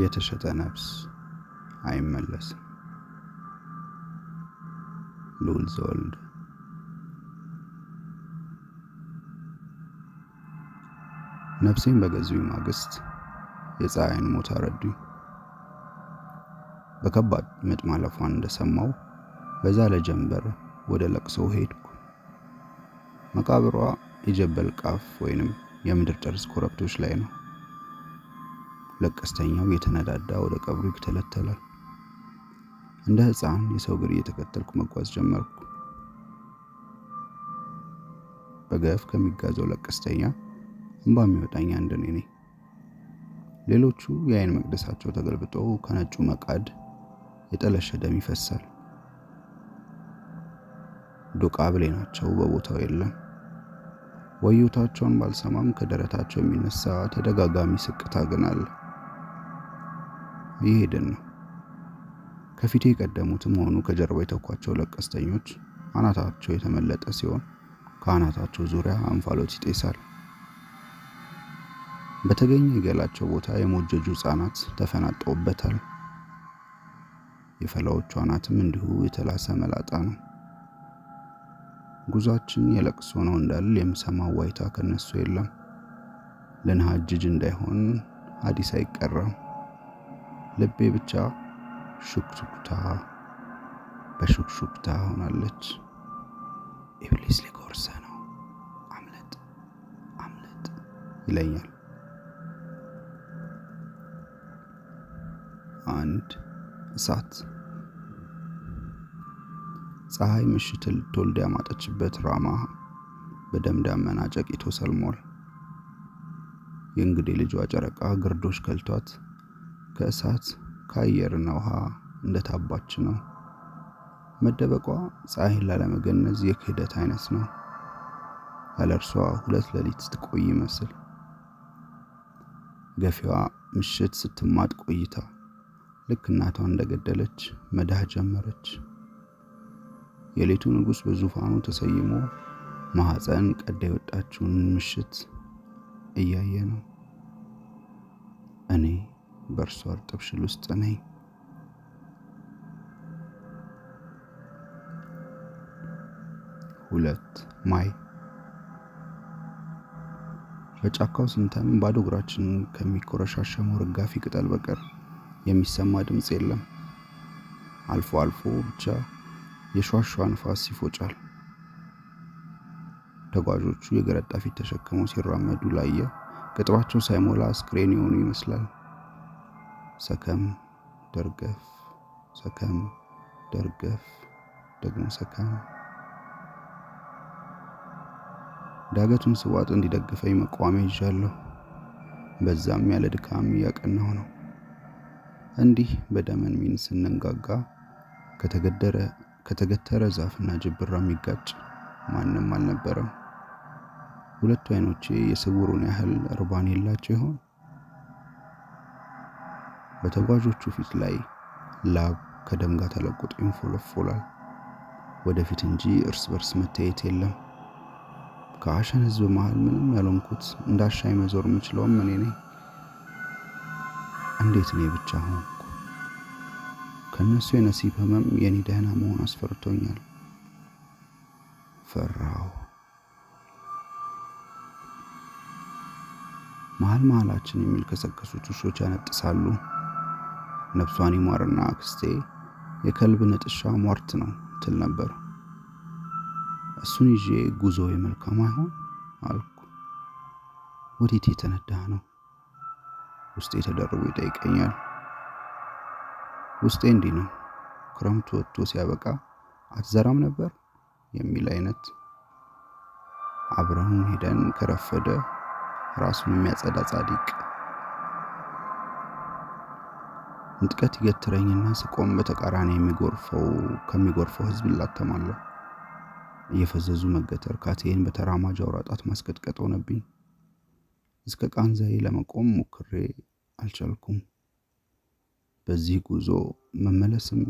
የተሸጠ ነፍስ አይመለስም። ልዑል ዘወልድ ነፍሴን በገዙኝ ማግስት የፀሐይን ሞት አረዱኝ። በከባድ ምጥ ማለፏን እንደሰማው በዛለ ጀንበር ወደ ለቅሶ ሄድኩ። መቃብሯ የጀበል ቃፍ ወይንም የምድር ጠርዝ ኮረብቶች ላይ ነው። ለቀስተኛው የተነዳዳ ወደ ቀብሩ ይተለተላል። እንደ ሕፃን የሰው እግር እየተከተልኩ መጓዝ ጀመርኩ። በገፍ ከሚጋዘው ለቀስተኛ እንባ የሚወጣኝ አንድ እኔ ነኝ። ሌሎቹ የአይን መቅደሳቸው ተገልብጦ ከነጩ መቃድ የጠለሸ ደም ይፈሳል። ዶቃ ብሌናቸው በቦታው የለም። ወዮታቸውን ባልሰማም ከደረታቸው የሚነሳ ተደጋጋሚ ስቅታ ግን አለ። ይሄድን ነው። ከፊቴ የቀደሙትም ሆኑ ከጀርባ የተኳቸው ለቀስተኞች አናታቸው የተመለጠ ሲሆን ከአናታቸው ዙሪያ እንፋሎት ይጤሳል። በተገኘ የገላቸው ቦታ የሞጀጁ ሕፃናት ተፈናጠውበታል። የፈላዎቹ አናትም እንዲሁ የተላሰ መላጣ ነው። ጉዟችን የለቅሶ ነው እንዳል የምሰማው ዋይታ ከነሱ የለም። ልንሃጅጅ እንዳይሆን ሀዲስ አይቀራም። ልቤ ብቻ ሹክሹክታ በሹክሹክታ ሆናለች። ኢብሊስ ሊጎርሰ ነው፣ አምለጥ አምለጥ ይለኛል። አንድ እሳት ፀሐይ ምሽት ልትወልድ ያማጠችበት ራማ በደም ዳመና ጨቂቶ ሰልሟል። የእንግዴ ልጇ ጨረቃ ግርዶሽ ከልቷት ከእሳት ከአየርና ውሃ እንደታባች ነው። መደበቋ ፀሐይን ላለመገነዝ የክህደት አይነት ነው። ያለ እርሷ ሁለት ሌሊት ትቆይ ይመስል ገፊዋ ምሽት ስትማጥ ቆይታ ልክ እናቷን እንደገደለች መዳህ ጀመረች። የሌቱ ንጉሥ በዙፋኑ ተሰይሞ ማኅፀን ቀዳ የወጣችውን ምሽት እያየ ነው። በእርሷ እርጥብ ሽል ውስጥ ነኝ። ሁለት ማይ በጫካው ስንተም ባዶ እግራችን ከሚኮረሻሸመው ርጋፊ ቅጠል በቀር የሚሰማ ድምፅ የለም። አልፎ አልፎ ብቻ የሿሿ ንፋስ ይፎጫል። ተጓዦቹ የገረጣ ፊት ተሸክመው ሲራመዱ ላየ ቅጥባቸው ሳይሞላ አስክሬን የሆኑ ይመስላል። ሰከም ደርገፍ፣ ሰከም ደርገፍ፣ ደግሞ ሰከም። ዳገቱን ስዋጥ እንዲደግፈኝ መቋሚያ ይዣለሁ። በዛም ያለ ድካም እያቀናሁ ነው። እንዲህ በደመን ሚን ስንንጋጋ ከተገደረ ከተገተረ ዛፍና ጅብራ የሚጋጭ ማንም አልነበረም። ሁለቱ አይኖቼ የስውሩን ያህል እርባን የላቸው ይሆን? በተጓዦቹ ፊት ላይ ላብ ከደም ጋር ተለቁጦ ይንፎለፎላል። ወደፊት እንጂ እርስ በርስ መታየት የለም። ከአሸን ህዝብ መሃል ምንም ያልሆንኩት እንዳሻኝ መዞር የምችለውም እኔ ነኝ። እንዴት እኔ ብቻ ሆንኩ? ከእነሱ የነሲብ ህመም የኔ ደህና መሆን አስፈርቶኛል። ፈራው። መሀል መሀላችን የሚልከሰከሱት ውሾች ያነጥሳሉ። ነፍሷን ይማርና አክስቴ የከልብ ነጥሻ ሟርት ነው ትል ነበር። እሱን ይዤ ጉዞ የመልካም አይሆን አልኩ። ወዴት የተነዳህ ነው? ውስጤ ተደርቦ ይጠይቀኛል። ውስጤ እንዲህ ነው። ክረምቱ ወጥቶ ሲያበቃ አትዘራም ነበር የሚል አይነት አብረን ሄደን ከረፈደ ራሱን የሚያጸዳ ጻድቅ ንጥቀት ይገትረኝና ስቆም በተቃራኒ የሚጎርፈው ከሚጎርፈው ህዝብ እላተማለሁ። እየፈዘዙ መገተር ካቴን በተራማጅ አውራ ጣት ማስቀጥቀጥ ሆነብኝ። እስከ ቃንዛዬ ለመቆም ሞክሬ አልቻልኩም። በዚህ ጉዞ መመለስም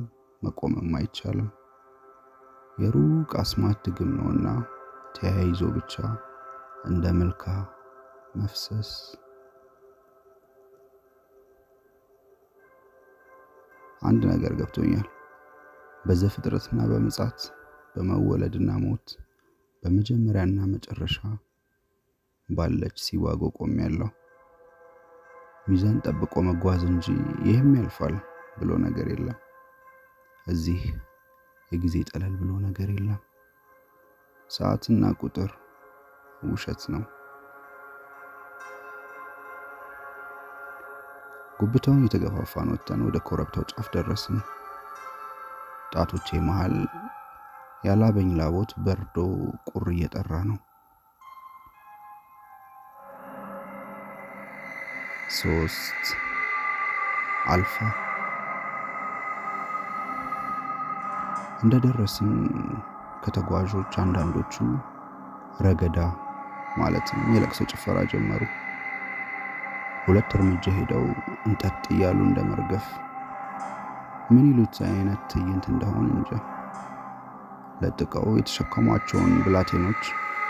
መቆምም አይቻልም። የሩቅ አስማት ድግም ነውና ተያይዞ ብቻ እንደ መልካ መፍሰስ አንድ ነገር ገብቶኛል። በዘፍጥረትና በምጽአት በመወለድና ሞት በመጀመሪያና መጨረሻ ባለች ሲዋጎ ቆሜያለሁ። ሚዛን ጠብቆ መጓዝ እንጂ ይህም ያልፋል ብሎ ነገር የለም። እዚህ የጊዜ ጠለል ብሎ ነገር የለም። ሰዓትና ቁጥር ውሸት ነው። ጉብታውን የተገፋፋን ወጥተን ወደ ኮረብታው ጫፍ ደረስን። ጣቶቼ መሃል ያላበኝ ላቦት በርዶ ቁር እየጠራ ነው። ሶስት አልፋ እንደደረስን ከተጓዦች አንዳንዶቹ ረገዳ ማለትም የለቅሶ ጭፈራ ጀመሩ። ሁለት እርምጃ ሄደው እንጠጥ እያሉ እንደ መርገፍ ምን ይሉት አይነት ትዕይንት እንደሆነ እንጃ። ለጥቀው የተሸከሟቸውን ብላቴኖች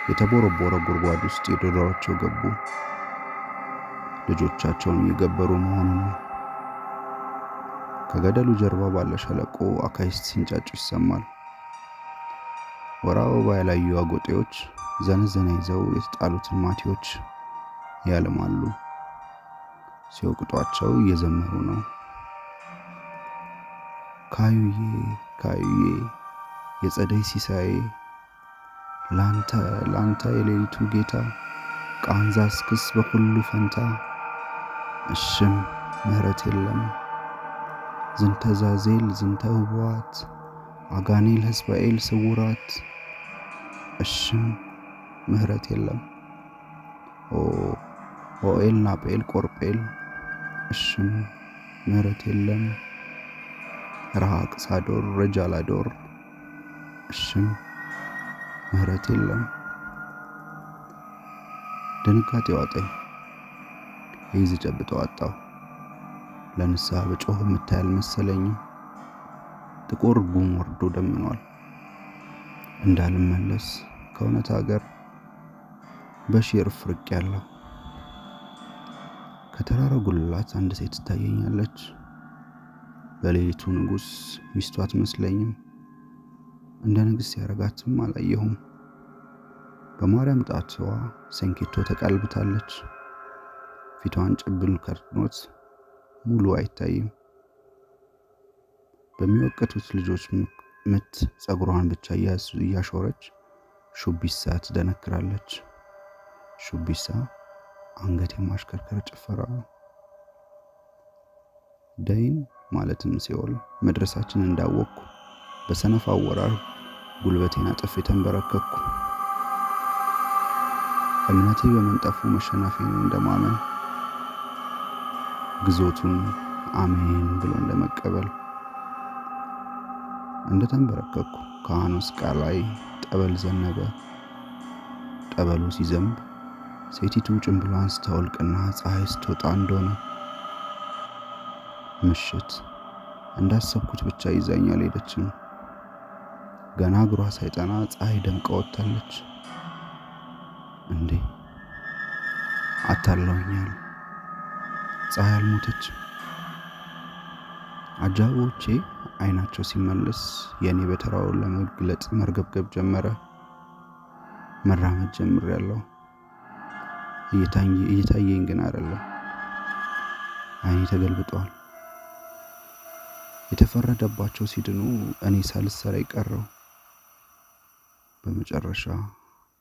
የተቦረቦረ ጉድጓድ ውስጥ የዶዳቸው ገቡ። ልጆቻቸውን እየገበሩ መሆኑ ከገደሉ ጀርባ ባለ ሸለቆ አካይስት ሲንጫጩ ይሰማል። ወራ አበባ ያላዩ አጎጤዎች ዘነዘና ይዘው የተጣሉትን ማቴዎች ያልማሉ። ሲወቅጧቸው እየዘመሩ ነው። ካዩዬ ካዩዬ የጸደይ ሲሳዬ ላንተ ላንተ የሌሊቱ ጌታ ቃንዛ እስክስ በኩሉ ፈንታ እሽም ምህረት የለም ዝንተ ዛዜል ዝንተ ውቧት አጋኔል ህዝባኤል ስውራት እሽም ምህረት የለም ኦኤል ናጴል ቆርጴል እሽም ምህረት የለም ረሃቅ ሳዶር ረጃላዶር እሽም ምህረት የለም። ድንጋጤ ዋጠኝ። ይዝ ጨብጠው አጣው። ለንስሐ በጮህ የምታይ አልመሰለኝም። ጥቁር ጉም ወርዶ ደምኗል። እንዳልመለስ ከእውነት ሀገር በሺር ፍርቅ ያለው ከተራራው ጉልላት አንድ ሴት ትታየኛለች። በሌሊቱ ንጉሥ ሚስቱ አትመስለኝም። እንደ ንግሥት ያረጋትም አላየሁም። በማርያም ጣትዋ ሰንኬቶ ተቀልብታለች። ፊቷን ጭብል ከርኖት ሙሉ አይታይም። በሚወቀቱት ልጆች ምት ጸጉሯን ብቻ እያሾረች ሹቢሳ ትደነክራለች። ሹቢሳ አንገት የማሽከርከር ጭፈራ ደይን ማለትም ሲኦል መድረሳችን እንዳወቅኩ በሰነፍ አወራር ጉልበቴን አጥፌ ተንበረከኩ። እምነቴ በመንጠፉ መሸነፌን እንደማመን ግዞቱን አሜን ብሎ እንደመቀበል እንደተንበረከኩ ካህኑ ስቃ ላይ ጠበል ዘነበ። ጠበሉ ሲዘንብ ሴቲቱ ጭንብሏን ስታወልቅና ፀሐይ ስትወጣ እንደሆነ ምሽት እንዳሰብኩት ብቻ ይዛኝ አልሄደችም። ገና እግሯ ሳይጠና ፀሐይ ደምቃ ወጥታለች። እንዴ አታለውኛል። ፀሐይ አልሞተችም። አጃቢዎቼ አይናቸው ሲመለስ የእኔ በተራው ለመግለጥ መርገብገብ ጀመረ። መራመድ ጀምሬያለሁ። እየታየኝ ግን አይደለም። አይኔ ተገልብጧል። የተፈረደባቸው ሲድኑ እኔ ሳልሰራ የቀረው በመጨረሻ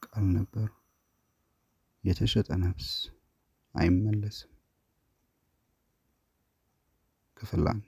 ቃል ነበር። የተሸጠ ነፍስ አይመለስም። ክፍል አንድ